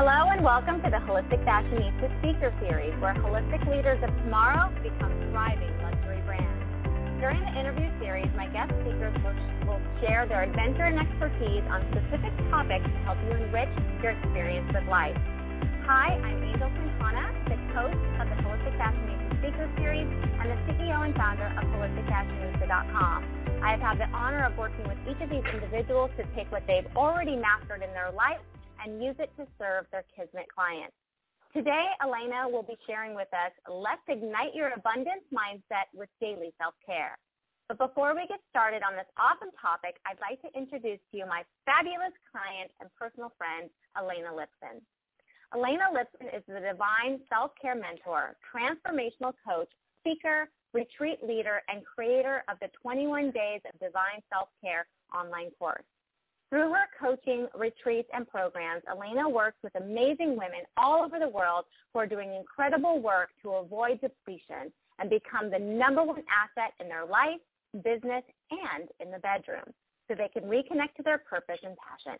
Hello and welcome to the Holistic Fashionista Speaker Series, where holistic leaders of tomorrow become thriving luxury brands. During the interview series, my guest speakers will, will share their adventure and expertise on specific topics to help you enrich your experience with life. Hi, I'm Angel Quintana, the host of the Holistic Fashionista Speaker Series and the CEO and founder of HolisticFashionista.com. I have had the honor of working with each of these individuals to take what they've already mastered in their life and use it to serve their Kismet clients. Today, Elena will be sharing with us Let's Ignite Your Abundance Mindset with Daily Self-Care. But before we get started on this awesome topic, I'd like to introduce to you my fabulous client and personal friend, Elena Lipson. Elena Lipson is the divine self-care mentor, transformational coach, speaker, retreat leader, and creator of the 21 Days of Divine Self-Care online course. Through her coaching, retreats, and programs, Elena works with amazing women all over the world who are doing incredible work to avoid depletion and become the number one asset in their life, business, and in the bedroom so they can reconnect to their purpose and passion.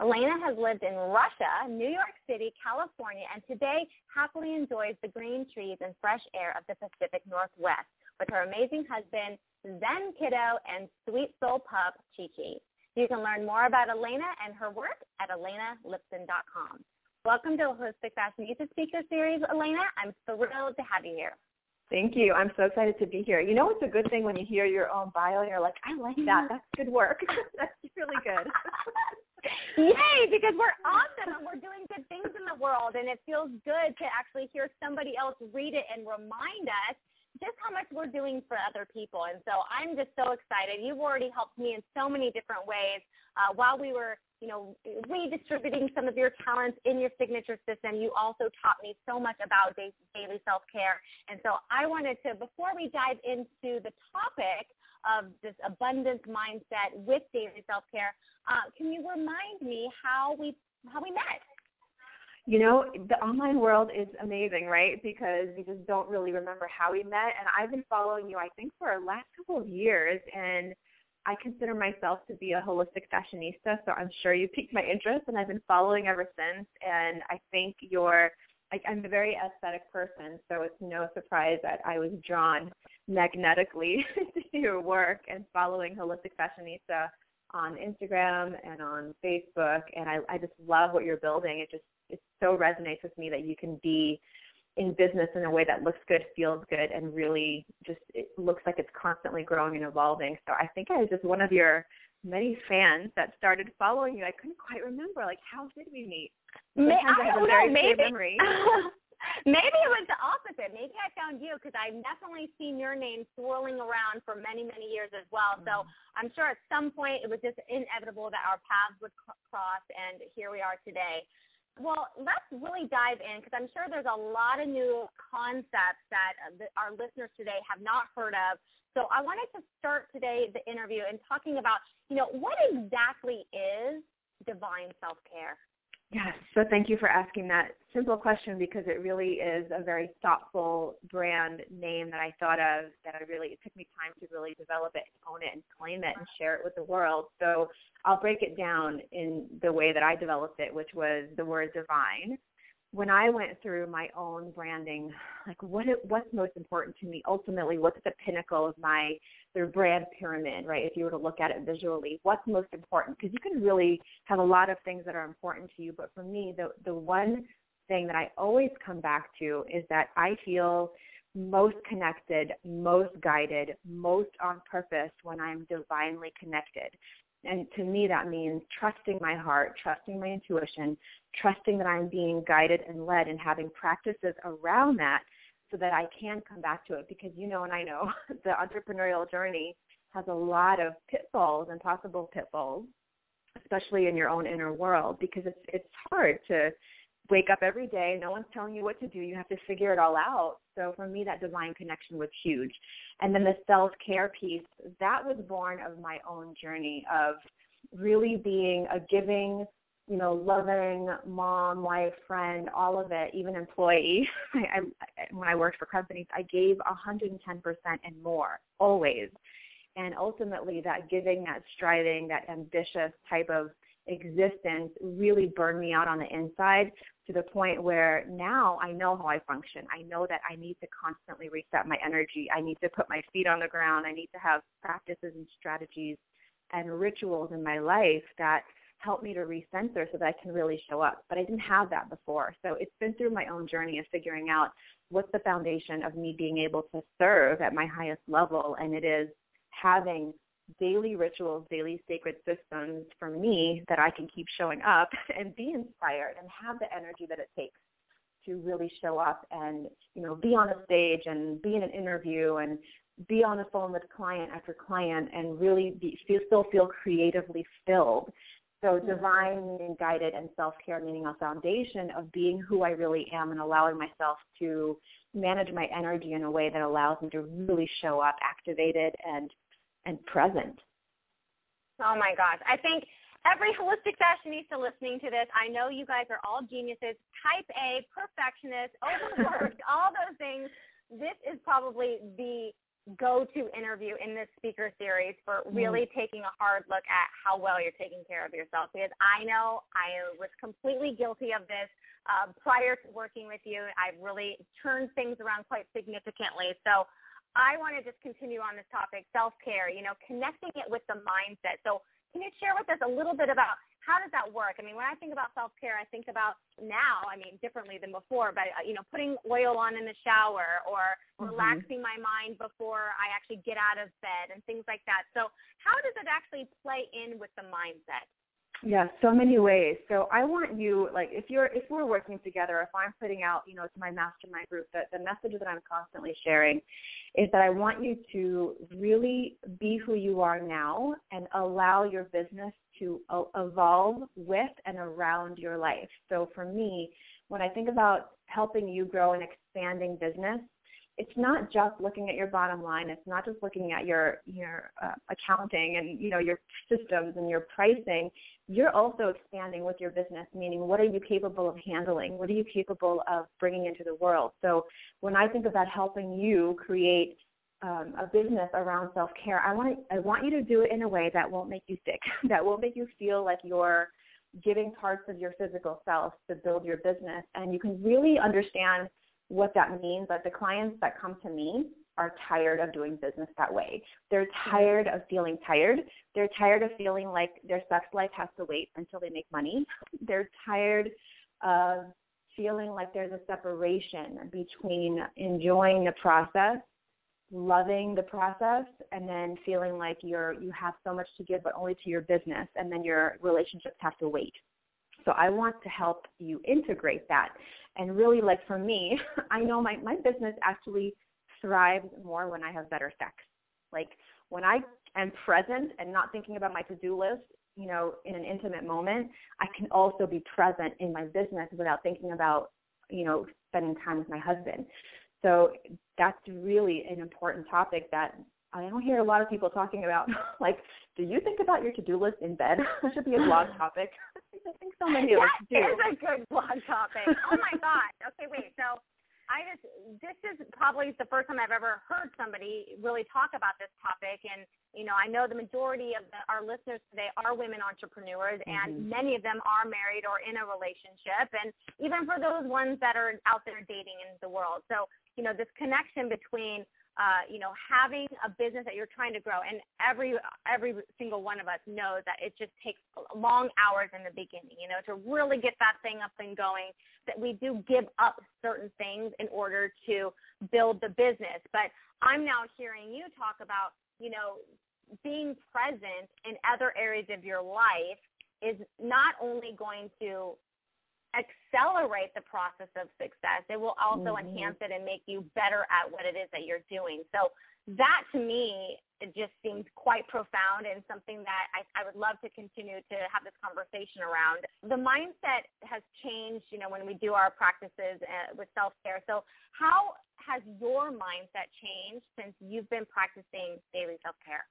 Elena has lived in Russia, New York City, California, and today happily enjoys the green trees and fresh air of the Pacific Northwest with her amazing husband, Zen Kiddo, and sweet soul pup, Chi Chi. You can learn more about Elena and her work at elenalipson.com. Welcome to the Holistic Fashionista Speaker Series, Elena. I'm thrilled to have you here. Thank you. I'm so excited to be here. You know, it's a good thing when you hear your own bio and you're like, I like that. That's good work. That's really good. Yay, because we're awesome and we're doing good things in the world and it feels good to actually hear somebody else read it and remind us just how much we're doing for other people. And so I'm just so excited. You've already helped me in so many different ways. Uh, while we were, you know, redistributing some of your talents in your signature system, you also taught me so much about daily self-care. And so I wanted to, before we dive into the topic of this abundance mindset with daily self-care, uh, can you remind me how we how we met? You know, the online world is amazing, right? Because we just don't really remember how we met. And I've been following you, I think, for the last couple of years. And I consider myself to be a holistic fashionista, so I'm sure you piqued my interest, and I've been following ever since. And I think you're, like, I'm a very aesthetic person, so it's no surprise that I was drawn magnetically to your work and following holistic fashionista on Instagram and on Facebook. And I, I just love what you're building. It just it so resonates with me that you can be in business in a way that looks good, feels good, and really just it looks like it's constantly growing and evolving. So I think I was just one of your many fans that started following you. I couldn't quite remember like how did we meet? May, I, I have a very know, memory. maybe it was the opposite. Maybe I found you because I've definitely seen your name swirling around for many, many years as well. Mm-hmm. So I'm sure at some point it was just inevitable that our paths would cross, and here we are today. Well, let's really dive in because I'm sure there's a lot of new concepts that uh, our listeners today have not heard of. So I wanted to start today the interview and talking about, you know, what exactly is divine self-care? Yes. So thank you for asking that simple question because it really is a very thoughtful brand name that I thought of that I really, it took me time to really develop it, own it, and claim it and share it with the world. So I'll break it down in the way that I developed it, which was the word divine when I went through my own branding, like what it, what's most important to me ultimately, what's at the pinnacle of my their brand pyramid, right? If you were to look at it visually, what's most important? Because you can really have a lot of things that are important to you, but for me, the the one thing that I always come back to is that I feel most connected, most guided, most on purpose when I'm divinely connected. And to me, that means trusting my heart, trusting my intuition, trusting that I'm being guided and led and having practices around that so that I can come back to it. Because you know and I know the entrepreneurial journey has a lot of pitfalls and possible pitfalls, especially in your own inner world, because it's it's hard to wake up every day. No one's telling you what to do. You have to figure it all out. So for me, that divine connection was huge. And then the self-care piece, that was born of my own journey of really being a giving, you know, loving mom, wife, friend, all of it, even employee. I, I, when I worked for companies, I gave 110% and more, always. And ultimately, that giving, that striving, that ambitious type of existence really burned me out on the inside to the point where now I know how I function. I know that I need to constantly reset my energy. I need to put my feet on the ground. I need to have practices and strategies and rituals in my life that help me to recenter so that I can really show up. But I didn't have that before. So it's been through my own journey of figuring out what's the foundation of me being able to serve at my highest level. And it is having daily rituals, daily sacred systems for me that I can keep showing up and be inspired and have the energy that it takes to really show up and, you know, be on a stage and be in an interview and be on the phone with client after client and really be, feel, still feel creatively filled. So mm-hmm. divine meaning guided and self-care meaning a foundation of being who I really am and allowing myself to manage my energy in a way that allows me to really show up activated and and present. Oh my gosh. I think every holistic fashionista listening to this, I know you guys are all geniuses, type A, perfectionists, overworked, all those things. This is probably the go-to interview in this speaker series for really mm-hmm. taking a hard look at how well you're taking care of yourself because I know I was completely guilty of this uh, prior to working with you. I've really turned things around quite significantly. So I want to just continue on this topic, self-care, you know, connecting it with the mindset. So can you share with us a little bit about how does that work? I mean, when I think about self-care, I think about now, I mean, differently than before, but, uh, you know, putting oil on in the shower or mm-hmm. relaxing my mind before I actually get out of bed and things like that. So how does it actually play in with the mindset? Yeah, so many ways. So I want you, like, if you're, if we're working together, if I'm putting out, you know, to my mastermind group, that the message that I'm constantly sharing is that I want you to really be who you are now and allow your business to evolve with and around your life. So for me, when I think about helping you grow and expanding business, it's not just looking at your bottom line. It's not just looking at your your uh, accounting and you know your systems and your pricing. You're also expanding with your business. Meaning, what are you capable of handling? What are you capable of bringing into the world? So, when I think about helping you create um, a business around self care, I want I want you to do it in a way that won't make you sick. that won't make you feel like you're giving parts of your physical self to build your business, and you can really understand what that means that the clients that come to me are tired of doing business that way. They're mm-hmm. tired of feeling tired. They're tired of feeling like their sex life has to wait until they make money. They're tired of feeling like there's a separation between enjoying the process, loving the process, and then feeling like you're you have so much to give but only to your business and then your relationships have to wait. So I want to help you integrate that. And really like for me, I know my, my business actually thrives more when I have better sex. Like when I am present and not thinking about my to-do list, you know, in an intimate moment, I can also be present in my business without thinking about, you know, spending time with my husband. So that's really an important topic that I don't hear a lot of people talking about. like, do you think about your to-do list in bed? that should be a blog topic. I think so many of us do. That is a good blog topic. Oh my god. Okay, wait. So I just this is probably the first time I've ever heard somebody really talk about this topic and you know I know the majority of the, our listeners today are women entrepreneurs mm-hmm. and many of them are married or in a relationship and even for those ones that are out there dating in the world so you know this connection between uh, you know, having a business that you're trying to grow, and every every single one of us knows that it just takes long hours in the beginning, you know, to really get that thing up and going. That we do give up certain things in order to build the business. But I'm now hearing you talk about, you know, being present in other areas of your life is not only going to accelerate the process of success. It will also mm-hmm. enhance it and make you better at what it is that you're doing. So that to me, it just seems quite profound and something that I, I would love to continue to have this conversation around. The mindset has changed, you know, when we do our practices uh, with self-care. So how has your mindset changed since you've been practicing daily self-care?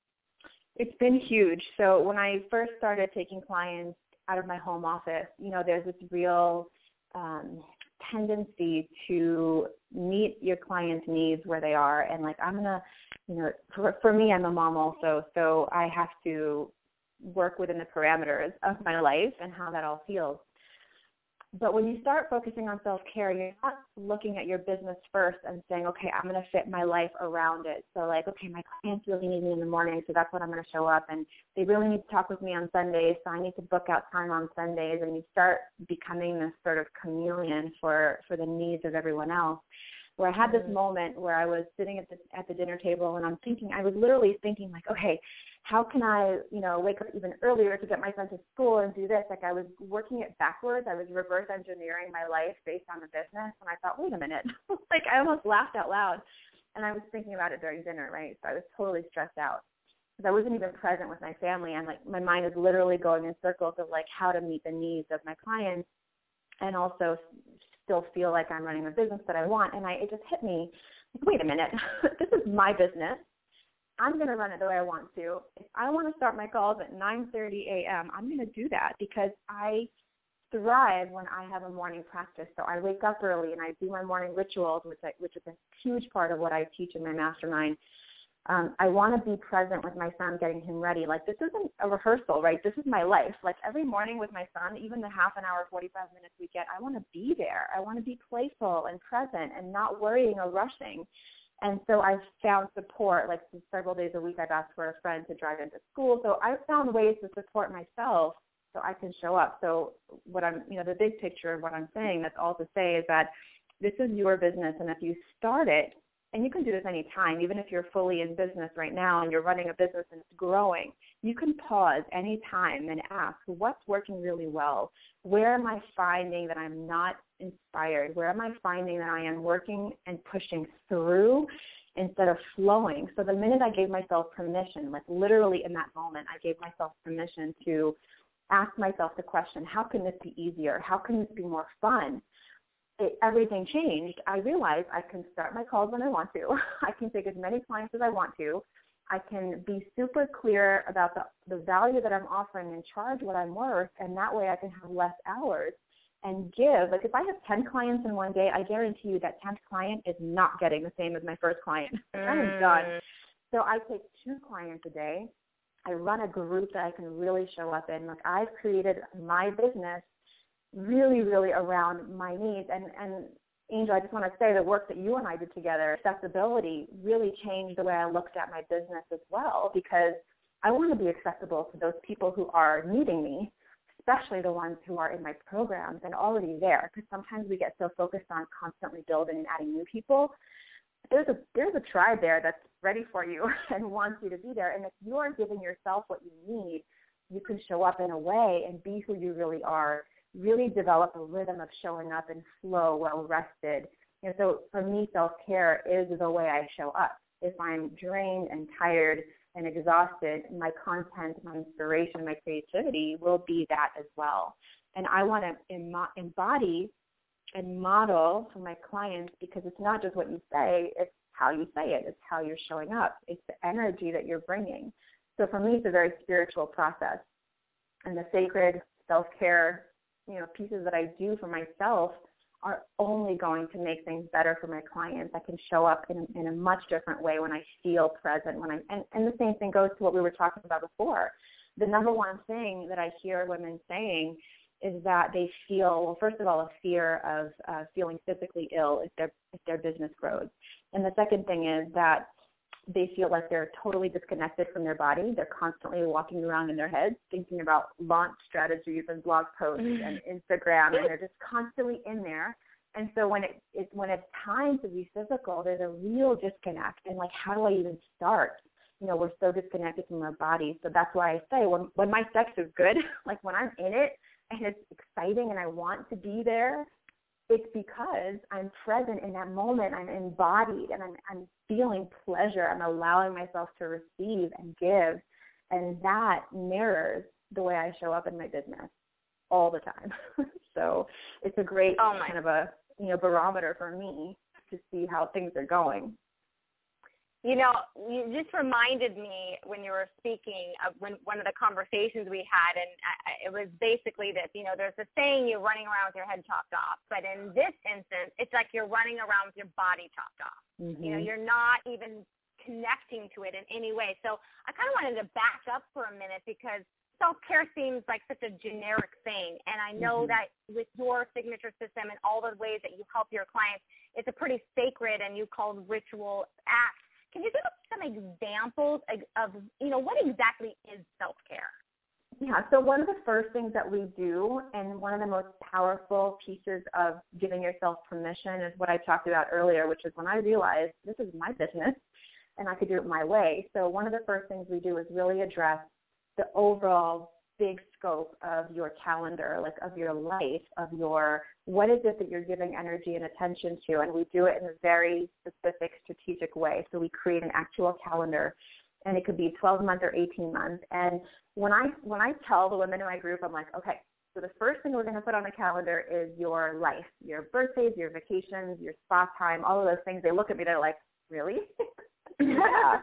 It's been huge. So when I first started taking clients out of my home office, you know, there's this real um, tendency to meet your client's needs where they are. And like, I'm to, you know, for, for me, I'm a mom also, so I have to work within the parameters of my life and how that all feels. But when you start focusing on self-care, you're not looking at your business first and saying, okay, I'm going to fit my life around it. So like, okay, my clients really need me in the morning, so that's when I'm going to show up. And they really need to talk with me on Sundays, so I need to book out time on Sundays. And you start becoming this sort of chameleon for, for the needs of everyone else where I had this mm-hmm. moment where I was sitting at the at the dinner table and I'm thinking I was literally thinking like, okay, how can I, you know, wake up even earlier to get my son to school and do this? Like I was working it backwards. I was reverse engineering my life based on the business and I thought, wait a minute. like I almost laughed out loud. And I was thinking about it during dinner, right? So I was totally stressed out. Because I wasn't even present with my family and like my mind is literally going in circles of like how to meet the needs of my clients and also still feel like I'm running the business that I want. And I, it just hit me, like, wait a minute, this is my business. I'm going to run it the way I want to. If I want to start my calls at 9:30 a.m., I'm going to do that because I thrive when I have a morning practice. So I wake up early and I do my morning rituals, which I, which is a huge part of what I teach in my mastermind um, I want to be present with my son, getting him ready. Like this isn't a rehearsal, right? This is my life. Like every morning with my son, even the half an hour, 45 minutes we get, I want to be there. I want to be playful and present and not worrying or rushing. And so I've found support, like several days a week I've asked for a friend to drive into school. So I've found ways to support myself so I can show up. So what I'm, you know, the big picture of what I'm saying, that's all to say is that this is your business and if you start it and you can do this anytime, even if you're fully in business right now and you're running a business and it's growing, you can pause anytime and ask, what's working really well? Where am I finding that I'm not inspired? Where am I finding that I am working and pushing through instead of flowing? So the minute I gave myself permission, like literally in that moment, I gave myself permission to ask myself the question, how can this be easier? How can this be more fun? It, everything changed, I realized I can start my calls when I want to. I can take as many clients as I want to. I can be super clear about the, the value that I'm offering and charge what I'm worth, and that way I can have less hours and give. Like if I have 10 clients in one day, I guarantee you that 10th client is not getting the same as my first client. Mm. I am done. So I take two clients a day. I run a group that I can really show up in. Like I've created my business really, really around my needs. And, and Angel, I just want to say the work that you and I did together, accessibility, really changed the way I looked at my business as well because I want to be accessible to those people who are needing me, especially the ones who are in my programs and already there. Because sometimes we get so focused on constantly building and adding new people. There's a there's a tribe there that's ready for you and wants you to be there. And if you're giving yourself what you need, you can show up in a way and be who you really are really develop a rhythm of showing up and flow well rested. And so for me, self-care is the way I show up. If I'm drained and tired and exhausted, my content, my inspiration, my creativity will be that as well. And I want to embody and model for my clients because it's not just what you say, it's how you say it, it's how you're showing up, it's the energy that you're bringing. So for me, it's a very spiritual process. And the sacred self-care you know pieces that I do for myself are only going to make things better for my clients. I can show up in, in a much different way when I feel present. When I and, and the same thing goes to what we were talking about before. The number one thing that I hear women saying is that they feel well, first of all a fear of uh, feeling physically ill if their if their business grows, and the second thing is that they feel like they're totally disconnected from their body. They're constantly walking around in their heads thinking about launch strategies and blog posts mm-hmm. and Instagram, and they're just constantly in there. And so when it, it when it's time to be physical, there's a real disconnect. And like, how do I even start? You know, we're so disconnected from our bodies. So that's why I say when when my sex is good, like when I'm in it and it's exciting and I want to be there, it's because I'm present in that moment. I'm embodied and I'm, I'm feeling pleasure. I'm allowing myself to receive and give. And that mirrors the way I show up in my business all the time. so it's a great oh kind of a you know barometer for me to see how things are going. You know, you just reminded me when you were speaking of when one of the conversations we had, and I, it was basically this. You know, there's a saying you're running around with your head chopped off, but in this instance, it's like you're running around with your body chopped off. Mm-hmm. You know, you're not even connecting to it in any way. So I kind of wanted to back up for a minute because self-care seems like such a generic thing. And I know mm-hmm. that with your signature system and all the ways that you help your clients, it's a pretty sacred and you call ritual act. Can you give us some examples of, you know, what exactly is self-care? Yeah, so one of the first things that we do, and one of the most powerful pieces of giving yourself permission is what I talked about earlier, which is when I realized this is my business and I could do it my way. So one of the first things we do is really address the overall big scope of your calendar, like of your life, of your what is it that you're giving energy and attention to, and we do it in a very specific, strategic way. So we create an actual calendar, and it could be 12 months or 18 months. And when I when I tell the women in my group, I'm like, okay, so the first thing we're going to put on the calendar is your life, your birthdays, your vacations, your spa time, all of those things. They look at me, they're like, really? yeah.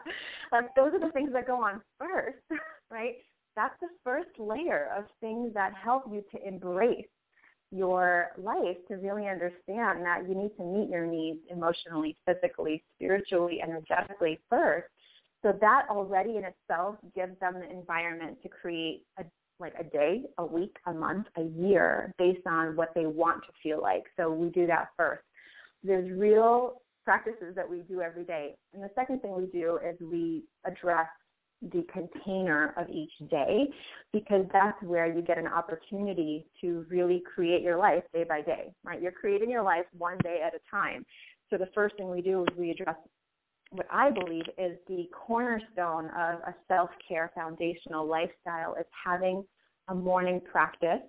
like those are the things that go on first, right? That's the first layer of things that help you to embrace your life to really understand that you need to meet your needs emotionally, physically, spiritually, energetically first. So that already in itself gives them the environment to create a like a day, a week, a month, a year based on what they want to feel like. So we do that first. There's real practices that we do every day. And the second thing we do is we address the container of each day because that's where you get an opportunity to really create your life day by day, right? You're creating your life one day at a time. So the first thing we do is we address what I believe is the cornerstone of a self-care foundational lifestyle is having a morning practice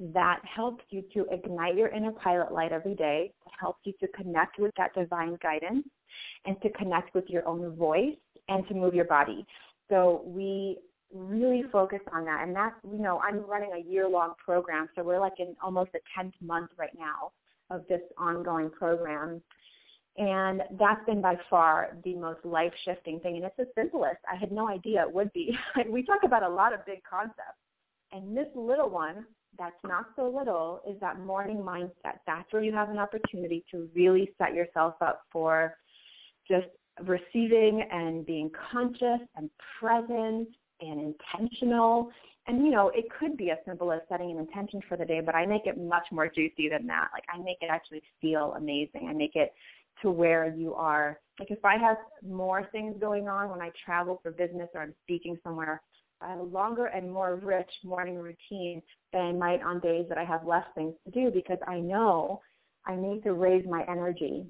that helps you to ignite your inner pilot light every day, that helps you to connect with that divine guidance and to connect with your own voice and to move your body. So we really focus on that. And that's, you know, I'm running a year-long program, so we're like in almost the 10th month right now of this ongoing program. And that's been by far the most life-shifting thing. And it's the simplest. I had no idea it would be. we talk about a lot of big concepts. And this little one that's not so little is that morning mindset. That's where you have an opportunity to really set yourself up for just receiving and being conscious and present and intentional. And you know, it could be as simple as setting an intention for the day, but I make it much more juicy than that. Like I make it actually feel amazing. I make it to where you are. Like if I have more things going on when I travel for business or I'm speaking somewhere, I have a longer and more rich morning routine than I might on days that I have less things to do because I know I need to raise my energy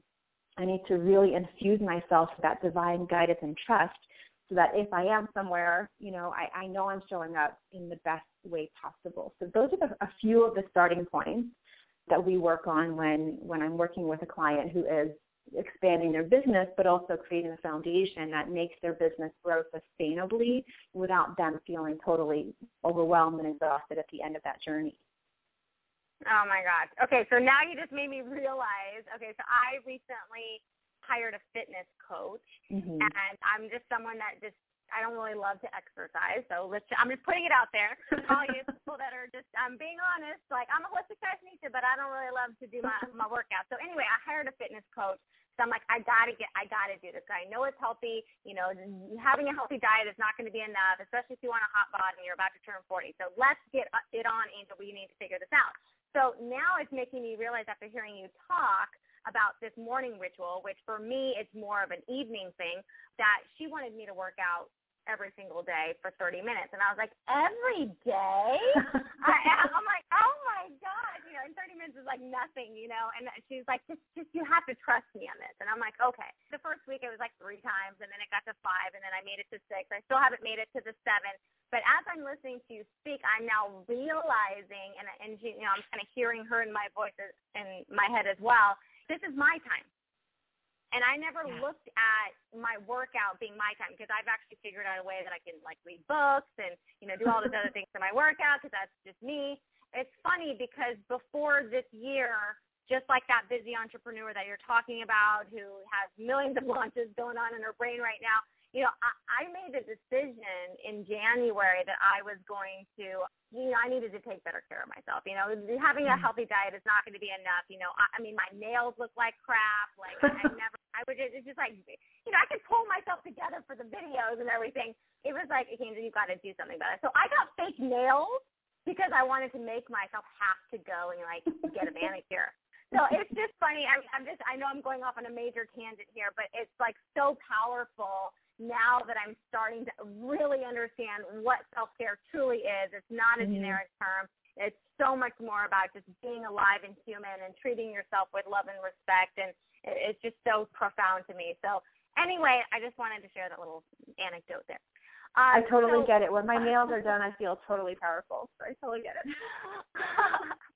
I need to really infuse myself with that divine guidance and trust so that if I am somewhere, you know, I, I know I'm showing up in the best way possible. So those are the, a few of the starting points that we work on when, when I'm working with a client who is expanding their business, but also creating a foundation that makes their business grow sustainably without them feeling totally overwhelmed and exhausted at the end of that journey. Oh my gosh. Okay, so now you just made me realize. Okay, so I recently hired a fitness coach, mm-hmm. and I'm just someone that just I don't really love to exercise. So let's. I'm just putting it out there. All you people that are just I'm being honest. Like I'm a holistic fashionista, but I don't really love to do my my workout. So anyway, I hired a fitness coach. So I'm like, I gotta get, I gotta do this. I know it's healthy. You know, having a healthy diet is not going to be enough, especially if you want a hot bod and you're about to turn 40. So let's get it on, Angel. We need to figure this out. So now it's making me realize after hearing you talk about this morning ritual, which for me it's more of an evening thing, that she wanted me to work out every single day for 30 minutes. And I was like, every day? I, I'm like, oh my God, you know, and 30 minutes is like nothing, you know. And she's like, just, just you have to trust me on this. And I'm like, okay. The first week it was like three times, and then it got to five, and then I made it to six. I still haven't made it to the seven. But as I'm listening to you speak, I'm now realizing, and, and you know, I'm kind of hearing her in my voice in my head as well. This is my time. And I never yeah. looked at my workout being my time because I've actually figured out a way that I can like read books and you know do all these other things for my workout because that's just me. It's funny because before this year, just like that busy entrepreneur that you're talking about who has millions of launches going on in her brain right now, you know, I, I made a decision in January that I was going to, you know, I needed to take better care of myself. You know, having a mm-hmm. healthy diet is not going to be enough. You know, I, I mean, my nails look like crap. Like I never, I would just, it's just like, you know, I could pull myself together for the videos and everything. It was like, okay, you've got to do something about it. So I got fake nails because I wanted to make myself have to go and like get a manicure. So it's just funny. I'm, I'm just, I know I'm going off on a major tangent here, but it's like so powerful now that I'm starting to really understand what self-care truly is. It's not a mm-hmm. generic term. It's so much more about just being alive and human and treating yourself with love and respect. And it's just so profound to me. So anyway, I just wanted to share that little anecdote there. Um, I totally so, get it. When my nails are done, I feel totally powerful. So I totally get it.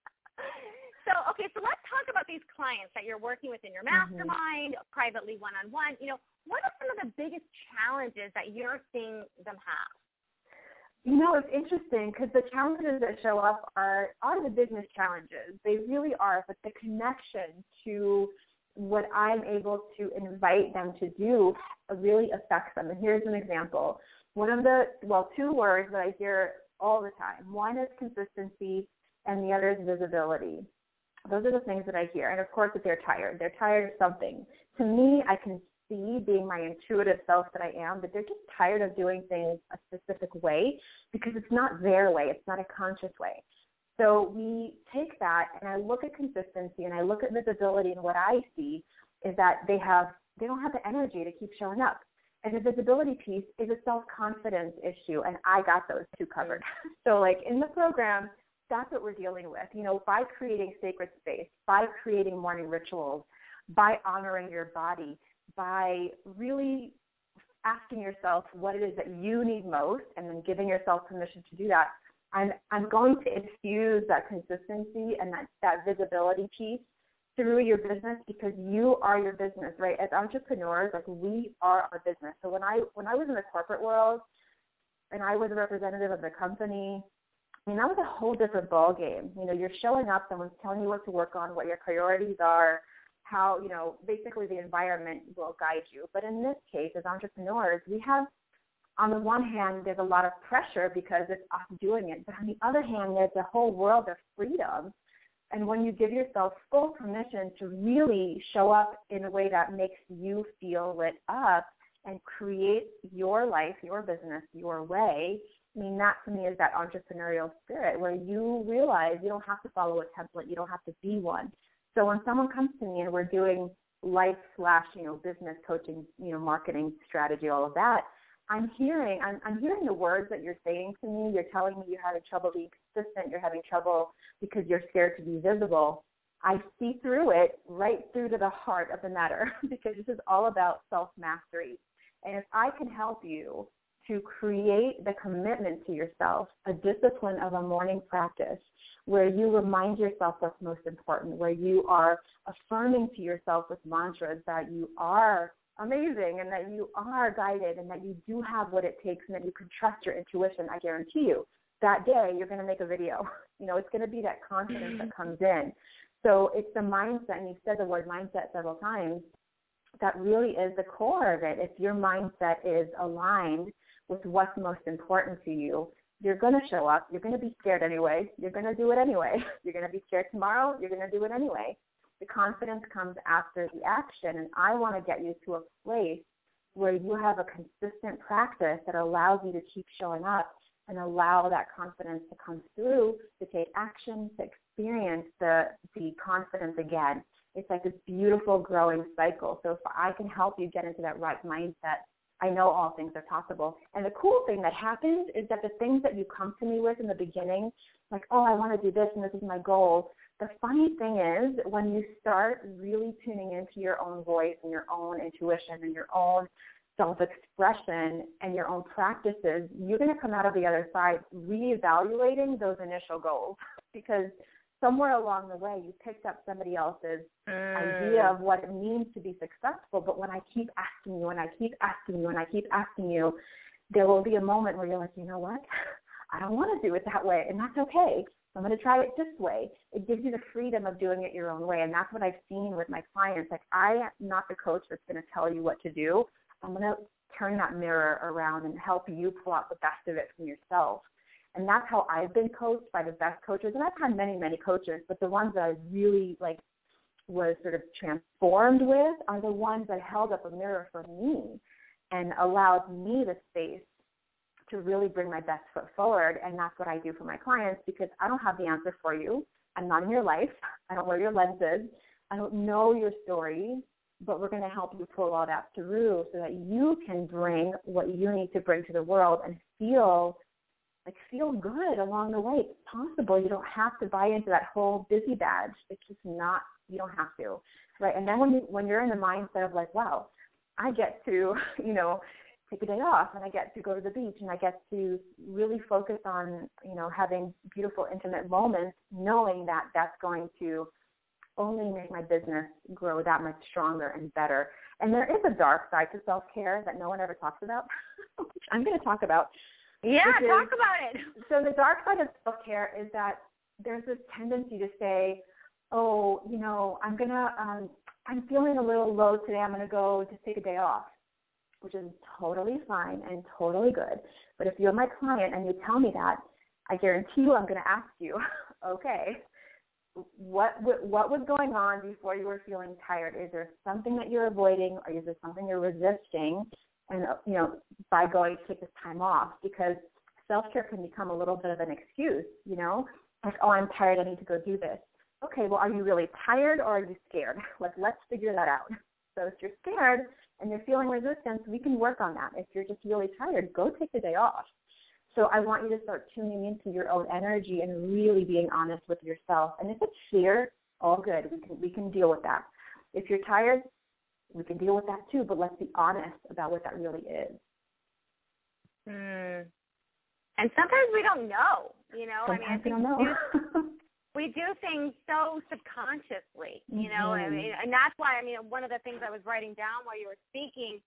so okay, so let's talk about these clients that you're working with in your mm-hmm. mastermind, mm-hmm. privately one-on-one. You know, what are some of the biggest challenges that you're seeing them have? You know, it's interesting because the challenges that show up are are the business challenges. They really are, but the connection to what I'm able to invite them to do really affects them. And here's an example. One of the, well, two words that I hear all the time. One is consistency and the other is visibility. Those are the things that I hear. And of course, if they're tired, they're tired of something. To me, I can see being my intuitive self that I am, that they're just tired of doing things a specific way because it's not their way. It's not a conscious way. So we take that and I look at consistency and I look at visibility and what I see is that they have they don't have the energy to keep showing up. And the visibility piece is a self-confidence issue and I got those two covered. So like in the program, that's what we're dealing with. You know, by creating sacred space, by creating morning rituals, by honoring your body, by really asking yourself what it is that you need most and then giving yourself permission to do that, I'm, I'm going to infuse that consistency and that, that visibility piece through your business because you are your business, right? As entrepreneurs, like we are our business. So when I when I was in the corporate world and I was a representative of the company, I mean that was a whole different ball game. You know, you're showing up, someone's telling you what to work on, what your priorities are, how, you know, basically the environment will guide you. But in this case, as entrepreneurs, we have on the one hand, there's a lot of pressure because it's us doing it. But on the other hand, there's a whole world of freedom. And when you give yourself full permission to really show up in a way that makes you feel lit up and create your life, your business, your way, I mean, that to me is that entrepreneurial spirit where you realize you don't have to follow a template. You don't have to be one. So when someone comes to me and we're doing life slash, you know, business coaching, you know, marketing strategy, all of that, I'm hearing, I'm, I'm hearing the words that you're saying to me. You're telling me you're having trouble being consistent. You're having trouble because you're scared to be visible. I see through it right through to the heart of the matter because this is all about self-mastery. And if I can help you to create the commitment to yourself, a discipline of a morning practice where you remind yourself what's most important, where you are affirming to yourself with mantras that you are amazing and that you are guided and that you do have what it takes and that you can trust your intuition, I guarantee you, that day you're going to make a video. You know, it's going to be that confidence that mm-hmm. comes in. So it's the mindset, and you've said the word mindset several times, that really is the core of it. If your mindset is aligned with what's most important to you, you're going to show up. You're going to be scared anyway. You're going to do it anyway. You're going to be scared tomorrow. You're going to do it anyway. The confidence comes after the action, and I want to get you to a place where you have a consistent practice that allows you to keep showing up and allow that confidence to come through to take action, to experience the, the confidence again. It's like this beautiful growing cycle. So if I can help you get into that right mindset, I know all things are possible. And the cool thing that happens is that the things that you come to me with in the beginning, like, oh, I want to do this and this is my goal, the funny thing is when you start really tuning into your own voice and your own intuition and your own self-expression and your own practices, you're going to come out of the other side reevaluating those initial goals because somewhere along the way you picked up somebody else's mm. idea of what it means to be successful. But when I keep asking you and I keep asking you and I keep asking you, there will be a moment where you're like, you know what? I don't want to do it that way. And that's okay. I'm going to try it this way. It gives you the freedom of doing it your own way. And that's what I've seen with my clients. Like I am not the coach that's going to tell you what to do. I'm going to turn that mirror around and help you pull out the best of it from yourself. And that's how I've been coached by the best coaches. And I've had many, many coaches, but the ones that I really like was sort of transformed with are the ones that held up a mirror for me and allowed me the space to really bring my best foot forward. And that's what I do for my clients because I don't have the answer for you. I'm not in your life. I don't wear your lenses. I don't know your story, but we're going to help you pull all that through so that you can bring what you need to bring to the world and feel like feel good along the way. It's possible. You don't have to buy into that whole busy badge. It's just not. You don't have to, right? And then when you when you're in the mindset of like, wow, I get to, you know, take a day off and I get to go to the beach and I get to really focus on, you know, having beautiful intimate moments knowing that that's going to only make my business grow that much stronger and better. And there is a dark side to self-care that no one ever talks about, which I'm going to talk about. Yeah, is, talk about it. So the dark side of self-care is that there's this tendency to say, oh, you know, I'm going to, um, I'm feeling a little low today. I'm going to go just take a day off which is totally fine and totally good. But if you're my client and you tell me that, I guarantee you I'm going to ask you, okay, what what was going on before you were feeling tired? Is there something that you're avoiding, or is there something you're resisting? And uh, you know, by going to take this time off, because self care can become a little bit of an excuse. You know, like oh, I'm tired, I need to go do this. Okay, well, are you really tired or are you scared? Like, let's figure that out. So if you're scared, and you're feeling resistance, we can work on that. If you're just really tired, go take the day off. So I want you to start tuning into your own energy and really being honest with yourself. And if it's fear, all good. We can we can deal with that. If you're tired, we can deal with that too. But let's be honest about what that really is. Hmm. And sometimes we don't know. You know, sometimes I mean, I think we don't know. we do things so subconsciously, you know, mm-hmm. I mean, and that's why I mean one of the things I was writing down while you were speaking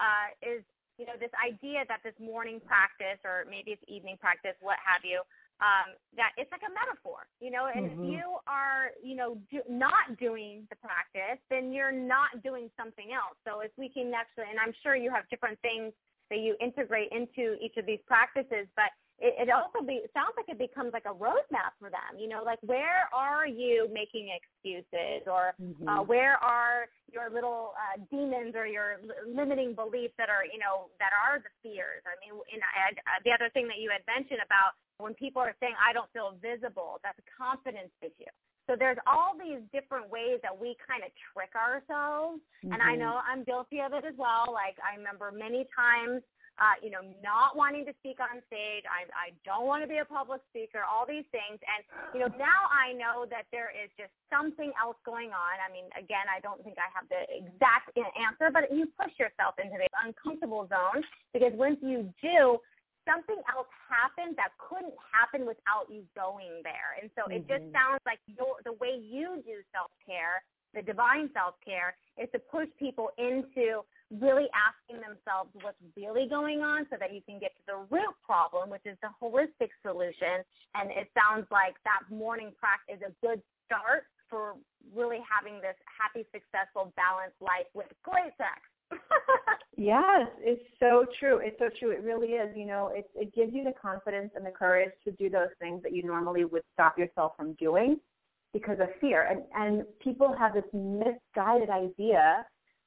uh, is you know this idea that this morning practice or maybe it's evening practice, what have you, um, that it's like a metaphor, you know, and mm-hmm. if you are you know do, not doing the practice, then you're not doing something else. So if we can actually, and I'm sure you have different things that you integrate into each of these practices, but it, it also be, it sounds like it becomes like a roadmap for them. You know, like where are you making excuses, or mm-hmm. uh, where are your little uh, demons or your limiting beliefs that are, you know, that are the fears. I mean, and I, uh, the other thing that you had mentioned about when people are saying I don't feel visible, that's a confidence issue. So there's all these different ways that we kind of trick ourselves. Mm-hmm. And I mm-hmm. know I'm guilty of it as well. Like I remember many times uh, you know, not wanting to speak on stage. I, I don't want to be a public speaker, all these things. And, you know, now I know that there is just something else going on. I mean, again, I don't think I have the exact answer, but you push yourself into the uncomfortable zone because once you do, something else happens that couldn't happen without you going there. And so mm-hmm. it just mm-hmm. sounds like your, the way you do self-care, the divine self-care, is to push people into really asking themselves what's really going on so that you can get to the root problem, which is the holistic solution. And it sounds like that morning practice is a good start for really having this happy, successful, balanced life with great sex. yes, it's so true. It's so true. It really is. You know, it it gives you the confidence and the courage to do those things that you normally would stop yourself from doing because of fear. And and people have this misguided idea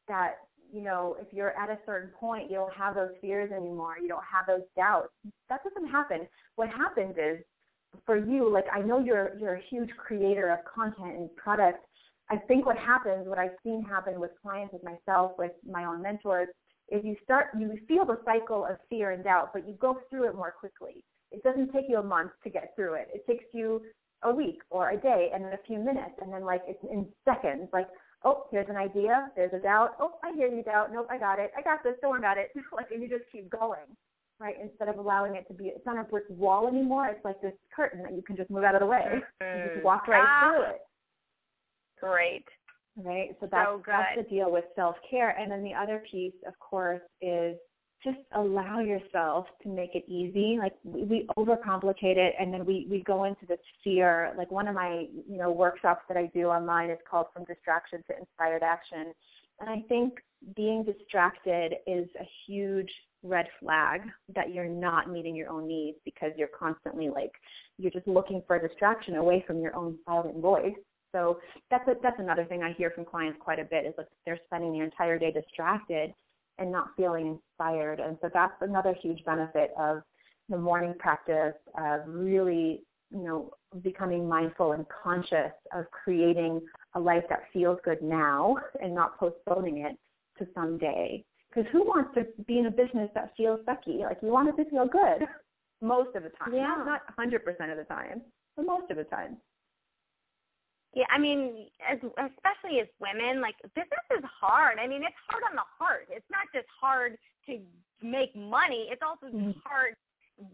that you know, if you're at a certain point, you don't have those fears anymore. You don't have those doubts. That doesn't happen. What happens is for you, like I know you're you're a huge creator of content and products. I think what happens, what I've seen happen with clients, with myself, with my own mentors, is you start you feel the cycle of fear and doubt, but you go through it more quickly. It doesn't take you a month to get through it. It takes you a week or a day and a few minutes and then like it's in seconds. Like oh, here's an idea, there's a doubt, oh, I hear you doubt, nope, I got it, I got this, don't worry about it. like, and you just keep going, right? Instead of allowing it to be, it's not a brick wall anymore. It's like this curtain that you can just move out of the way. Mm-hmm. You just mm-hmm. walk right ah. through it. Great. Right. So that's so that's the deal with self care. And then the other piece, of course, is just allow yourself to make it easy. Like we, we overcomplicate it and then we, we go into this fear. Like one of my, you know, workshops that I do online is called From Distraction to Inspired Action. And I think being distracted is a huge red flag that you're not meeting your own needs because you're constantly like you're just looking for a distraction away from your own silent voice. So that's a, that's another thing I hear from clients quite a bit is like they're spending their entire day distracted and not feeling inspired. And so that's another huge benefit of the morning practice of really, you know, becoming mindful and conscious of creating a life that feels good now and not postponing it to someday. Because who wants to be in a business that feels sucky? Like you want it to feel good most of the time. Yeah. Not, not 100% of the time, but most of the time. Yeah, I mean, as, especially as women, like business is hard. I mean, it's hard on the heart. It's not just hard to make money. It's also mm-hmm. hard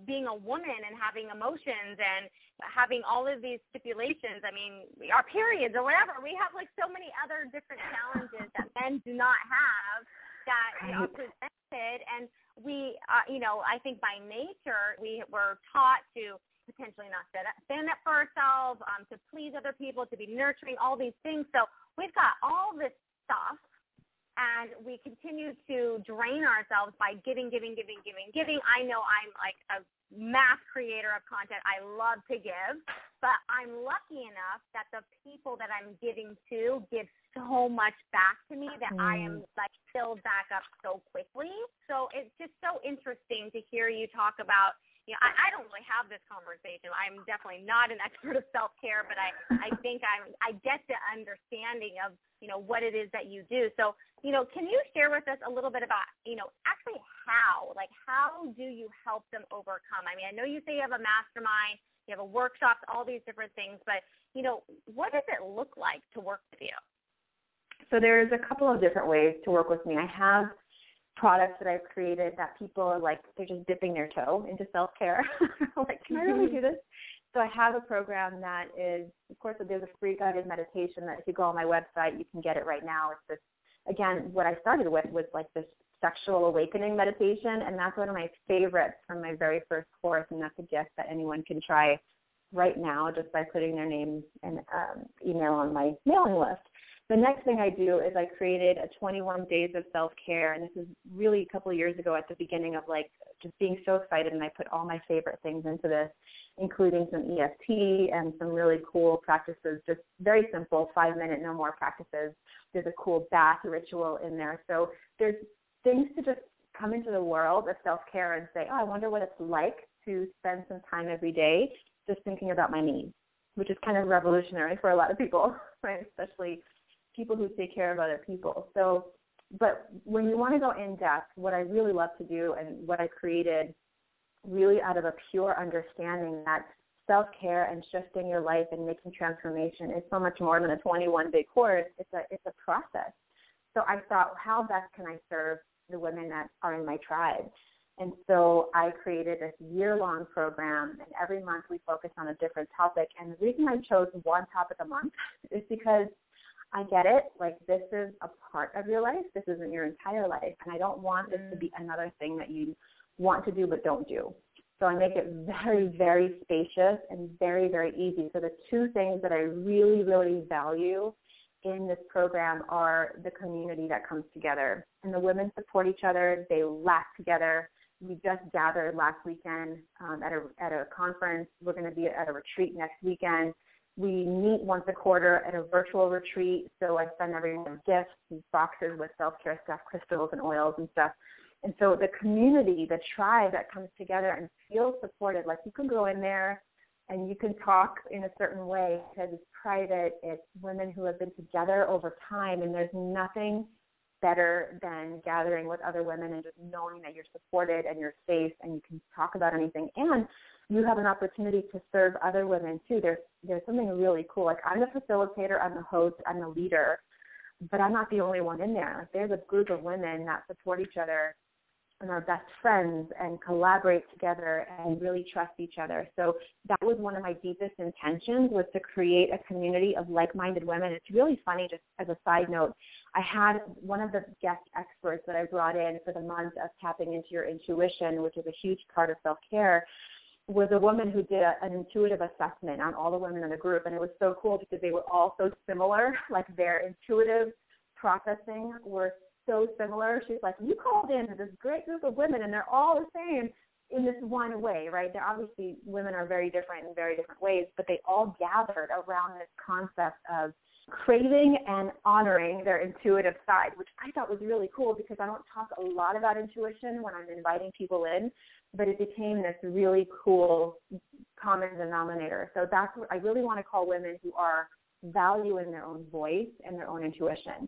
being a woman and having emotions and having all of these stipulations. I mean, our periods or whatever. We have like so many other different challenges that men do not have that are presented. And we, uh, you know, I think by nature we were taught to potentially not stand up, stand up for ourselves, um, to please other people, to be nurturing, all these things. So we've got all this stuff and we continue to drain ourselves by giving, giving, giving, giving, giving. I know I'm like a mass creator of content. I love to give, but I'm lucky enough that the people that I'm giving to give so much back to me that mm. I am mm. like filled back up so quickly. So it's just so interesting to hear you talk about you know, I, I don't really have this conversation. I'm definitely not an expert of self care, but I, I think I'm I get the understanding of, you know, what it is that you do. So, you know, can you share with us a little bit about, you know, actually how? Like how do you help them overcome? I mean, I know you say you have a mastermind, you have a workshop, all these different things, but you know, what does it look like to work with you? So there's a couple of different ways to work with me. I have products that I've created that people are like they're just dipping their toe into self care. like, can I really mm-hmm. do this? So I have a program that is, of course, there's a free guided meditation that if you go on my website, you can get it right now. It's this, again, what I started with was like this sexual awakening meditation, and that's one of my favorites from my very first course, and that's a gift that anyone can try right now just by putting their name and um, email on my mailing list. The next thing I do is I created a 21 days of self-care, and this is really a couple of years ago at the beginning of like just being so excited, and I put all my favorite things into this, including some EFT and some really cool practices, just very simple, five minute, no more practices. There's a cool bath ritual in there. So there's things to just come into the world of self-care and say, oh, I wonder what it's like to spend some time every day just thinking about my needs, which is kind of revolutionary for a lot of people, right? Especially people who take care of other people. So, but when you want to go in depth, what I really love to do and what I created really out of a pure understanding that self-care and shifting your life and making transformation is so much more than a 21 day course. It's a, it's a process. So I thought, how best can I serve the women that are in my tribe? And so I created this year-long program, and every month we focus on a different topic. And the reason I chose one topic a month is because I get it. Like this is a part of your life. This isn't your entire life. And I don't want this to be mm. another thing that you want to do but don't do. So I make it very, very spacious and very, very easy. So the two things that I really, really value in this program are the community that comes together. And the women support each other. They laugh together. We just gathered last weekend um, at, a, at a conference. We're going to be at a retreat next weekend. We meet once a quarter at a virtual retreat, so I send everyone gifts and boxes with self-care stuff, crystals and oils and stuff. And so the community, the tribe that comes together and feels supported, like you can go in there and you can talk in a certain way because it's private. It's women who have been together over time, and there's nothing better than gathering with other women and just knowing that you're supported and you're safe and you can talk about anything. And you have an opportunity to serve other women too. There's there's something really cool. Like I'm the facilitator, I'm the host, I'm the leader, but I'm not the only one in there. Like there's a group of women that support each other and are best friends and collaborate together and really trust each other. So that was one of my deepest intentions was to create a community of like-minded women. It's really funny just as a side note. I had one of the guest experts that I brought in for the month of tapping into your intuition, which is a huge part of self-care was a woman who did a, an intuitive assessment on all the women in the group, and it was so cool because they were all so similar. Like their intuitive processing were so similar. She's like, you called in this great group of women and they're all the same in this one way, right? They're obviously women are very different in very different ways, but they all gathered around this concept of craving and honoring their intuitive side, which I thought was really cool because I don't talk a lot about intuition when I'm inviting people in, but it became this really cool common denominator. So that's what I really want to call women who are valuing their own voice and their own intuition.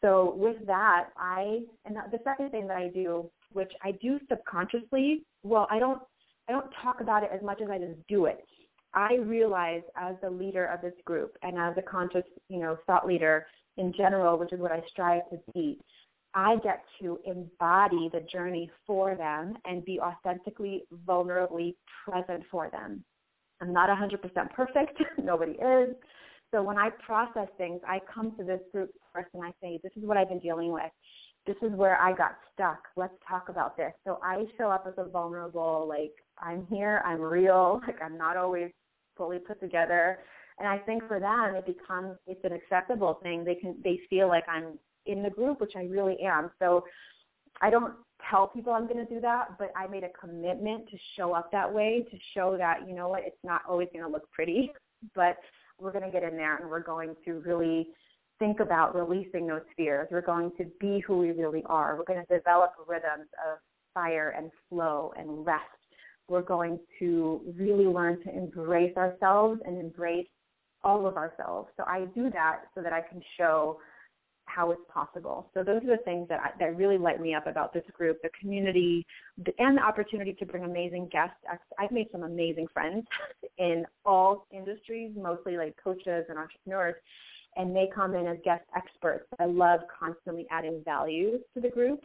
So with that, I and the second thing that I do, which I do subconsciously, well, I don't I don't talk about it as much as I just do it. I realize as the leader of this group and as a conscious, you know, thought leader in general, which is what I strive to be, I get to embody the journey for them and be authentically, vulnerably present for them. I'm not 100% perfect. Nobody is. So when I process things, I come to this group first and I say, this is what I've been dealing with. This is where I got stuck. Let's talk about this. So I show up as a vulnerable, like, I'm here, I'm real, like I'm not always fully put together. And I think for them it becomes it's an acceptable thing. They can they feel like I'm in the group, which I really am. So I don't tell people I'm going to do that, but I made a commitment to show up that way to show that, you know what, it's not always going to look pretty, but we're going to get in there and we're going to really think about releasing those fears. We're going to be who we really are. We're going to develop rhythms of fire and flow and rest. We're going to really learn to embrace ourselves and embrace all of ourselves. So I do that so that I can show how it's possible. So those are the things that I, that really light me up about this group, the community, the, and the opportunity to bring amazing guests. I've made some amazing friends in all industries, mostly like coaches and entrepreneurs, and they come in as guest experts. I love constantly adding value to the group.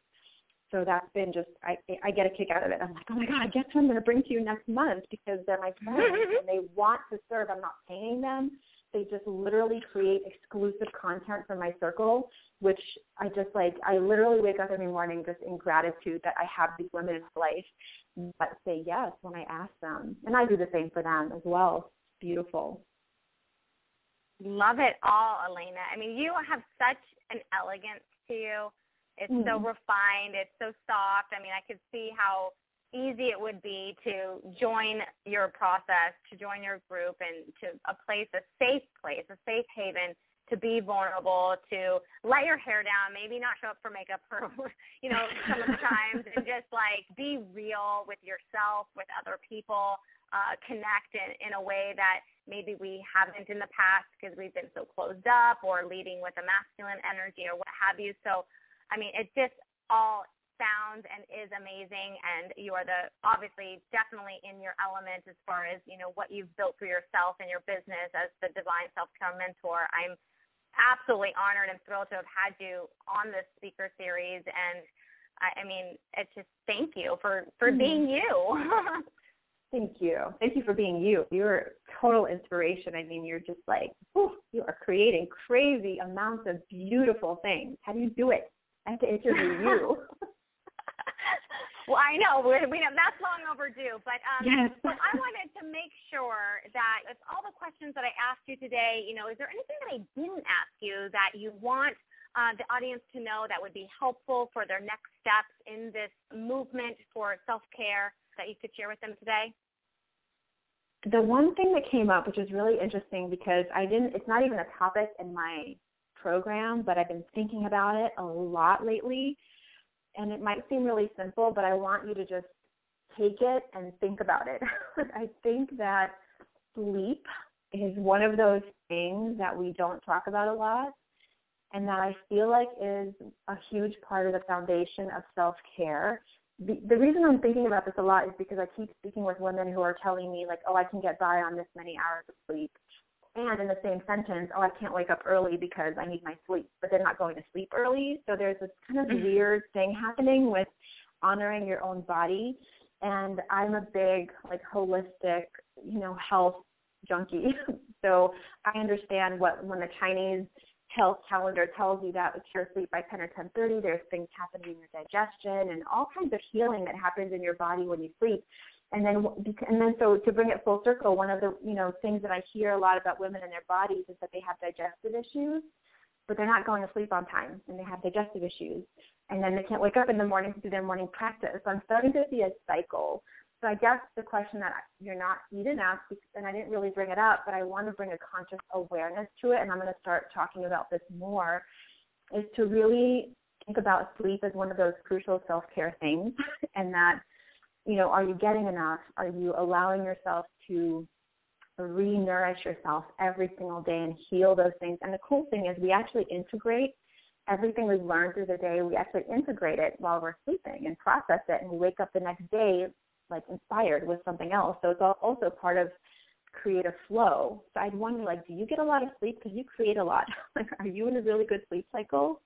So that's been just I I get a kick out of it. I'm like, oh my god, I guess what I'm going to bring to you next month because they're my friends and they want to serve. I'm not paying them they just literally create exclusive content for my circle, which I just like, I literally wake up every morning just in gratitude that I have these women in my life that say yes when I ask them. And I do the same for them as well. It's beautiful. Love it all, Elena. I mean, you have such an elegance to you. It's mm-hmm. so refined. It's so soft. I mean, I could see how easy it would be to join your process, to join your group, and to a place, a safe place, a safe haven to be vulnerable, to let your hair down, maybe not show up for makeup for, you know, some of the times, and just like be real with yourself, with other people, uh, connect in, in a way that maybe we haven't in the past because we've been so closed up or leading with a masculine energy or what have you. So, I mean, it just all sounds and is amazing and you are the obviously definitely in your element as far as you know what you've built for yourself and your business as the divine self-care mentor i'm absolutely honored and thrilled to have had you on this speaker series and i, I mean it's just thank you for for mm-hmm. being you Thank you. Thank you for being you. You're total inspiration. I mean, you're just like, whew, you are creating crazy amounts of beautiful things. How do you do it? I have to interview you. Well, I know we, we know that's long overdue, but um, yes. so I wanted to make sure that with all the questions that I asked you today, you know, is there anything that I didn't ask you that you want uh, the audience to know that would be helpful for their next steps in this movement for self-care that you could share with them today? The one thing that came up, which is really interesting because I didn't, it's not even a topic in my program, but I've been thinking about it a lot lately and it might seem really simple, but I want you to just take it and think about it. I think that sleep is one of those things that we don't talk about a lot and that I feel like is a huge part of the foundation of self-care. The, reason I'm thinking about this a lot is because I keep speaking with women who are telling me like, oh, I can get by on this many hours of sleep and in the same sentence, oh, I can't wake up early because I need my sleep, but they're not going to sleep early. So there's this kind of mm-hmm. weird thing happening with honoring your own body. And I'm a big, like, holistic, you know, health junkie. so I understand what when the Chinese health calendar tells you that it's your sleep by 10 or 10.30, there's things happening in your digestion and all kinds of healing that happens in your body when you sleep and then and then so to bring it full circle, one of the you know things that I hear a lot about women and their bodies is that they have digestive issues. but they're not going to sleep on time and they have digestive issues. And then they can't wake up in the morning to do their morning practice. So I'm starting to see a cycle. So I guess the question that you're not, you didn't ask, and I didn't really bring it up, but I want to bring a conscious awareness to it, and I'm going to start talking about this more, is to really think about sleep as one of those crucial self-care things, and that, you know, are you getting enough? Are you allowing yourself to re-nourish yourself every single day and heal those things. And the cool thing is we actually integrate everything we've learned through the day, we actually integrate it while we're sleeping and process it and we wake up the next day like inspired with something else. So it's also part of creative flow. So I'd wonder like, do you get a lot of sleep? Because you create a lot. like, are you in a really good sleep cycle?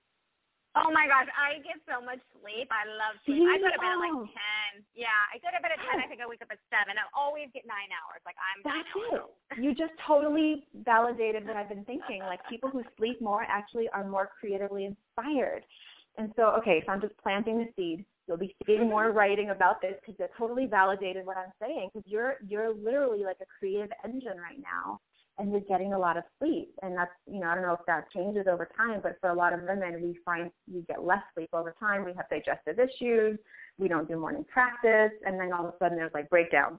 Oh my gosh, I get so much sleep. I love sleep. I go to bed at like ten. Yeah, I go to bed at ten. I think I wake up at seven. I always get nine hours. Like I'm. That's it. You just totally validated what I've been thinking. Like people who sleep more actually are more creatively inspired. And so, okay, so I'm just planting the seed. You'll be seeing more mm-hmm. writing about this because it totally validated what I'm saying. Because you're you're literally like a creative engine right now and you're getting a lot of sleep. And that's, you know, I don't know if that changes over time, but for a lot of women, we find we get less sleep over time. We have digestive issues. We don't do morning practice. And then all of a sudden there's like breakdown.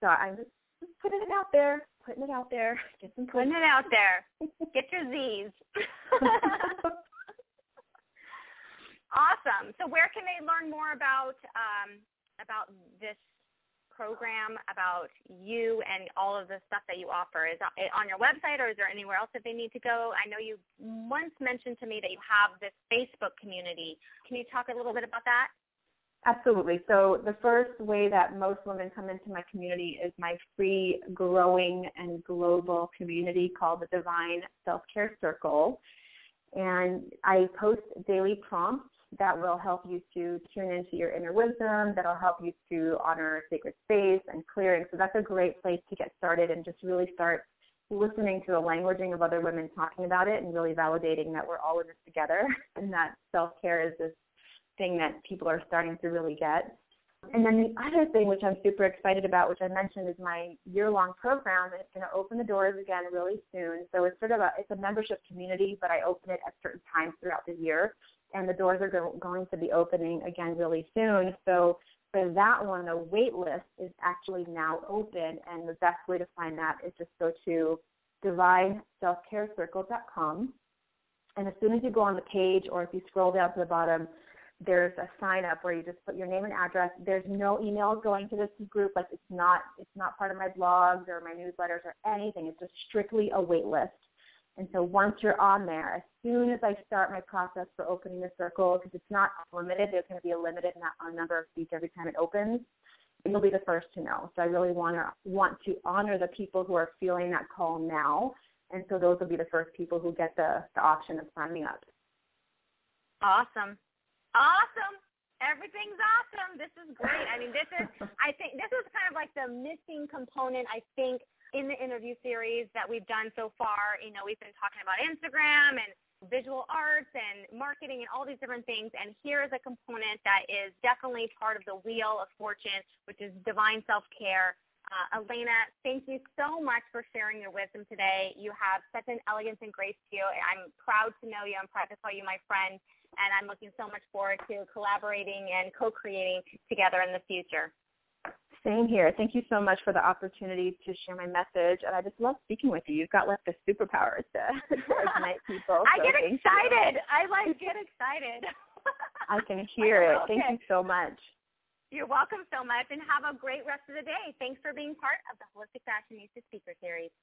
So I'm just, just putting it out there, putting it out there. Get some putting it out there. Get your Z's. awesome. So where can they learn more about um, about this program, about you and all of the stuff that you offer? Is it eh, on your website or is there anywhere else that they need to go? I know you once mentioned to me that you have this Facebook community. Can you talk a little bit about that? Absolutely. So the first way that most women come into my community is my free, growing, and global community called the Divine Self-Care Circle. And I post daily prompts that will help you to tune into your inner wisdom, that'll help you to honor sacred space and clearing. So that's a great place to get started and just really start listening to the languaging of other women talking about it and really validating that we're all in this together and that self-care is this thing that people are starting to really get. And then the other thing which I'm super excited about, which I mentioned, is my year-long program. It's going to open the doors again really soon. So it's sort of a it's a membership community, but I open it at certain times throughout the year and the doors are go- going to be opening again really soon. So for that one, the wait list is actually now open, and the best way to find that is just go to divineselfcarecircle.com. And as soon as you go on the page, or if you scroll down to the bottom, there's a sign up where you just put your name and address. There's no emails going to this group. Like it's not it's not part of my blogs or my newsletters or anything. It's just strictly a wait list. And so once you're on there, as soon as I start my process for opening the circle, because it's not unlimited, there's going to be a limited number of seats every time it opens, you'll be the first to know. So I really want to want to honor the people who are feeling that call now, and so those will be the first people who get the, the option of signing up. Awesome, awesome. Everything's awesome. This is great. I mean, this is I think this is kind of like the missing component. I think in the interview series that we've done so far, you know, we've been talking about Instagram and visual arts and marketing and all these different things. And here is a component that is definitely part of the wheel of fortune, which is divine self-care. Uh, Elena, thank you so much for sharing your wisdom today. You have such an elegance and grace to you. I'm proud to know you. I'm proud to call you my friend. And I'm looking so much forward to collaborating and co-creating together in the future. Same here. Thank you so much for the opportunity to share my message. And I just love speaking with you. You've got like the superpowers to, to ignite people. I get excited. You. I like get excited. I can hear it. Okay. Thank you so much. You're welcome so much and have a great rest of the day. Thanks for being part of the Holistic Fashionista Speaker Series.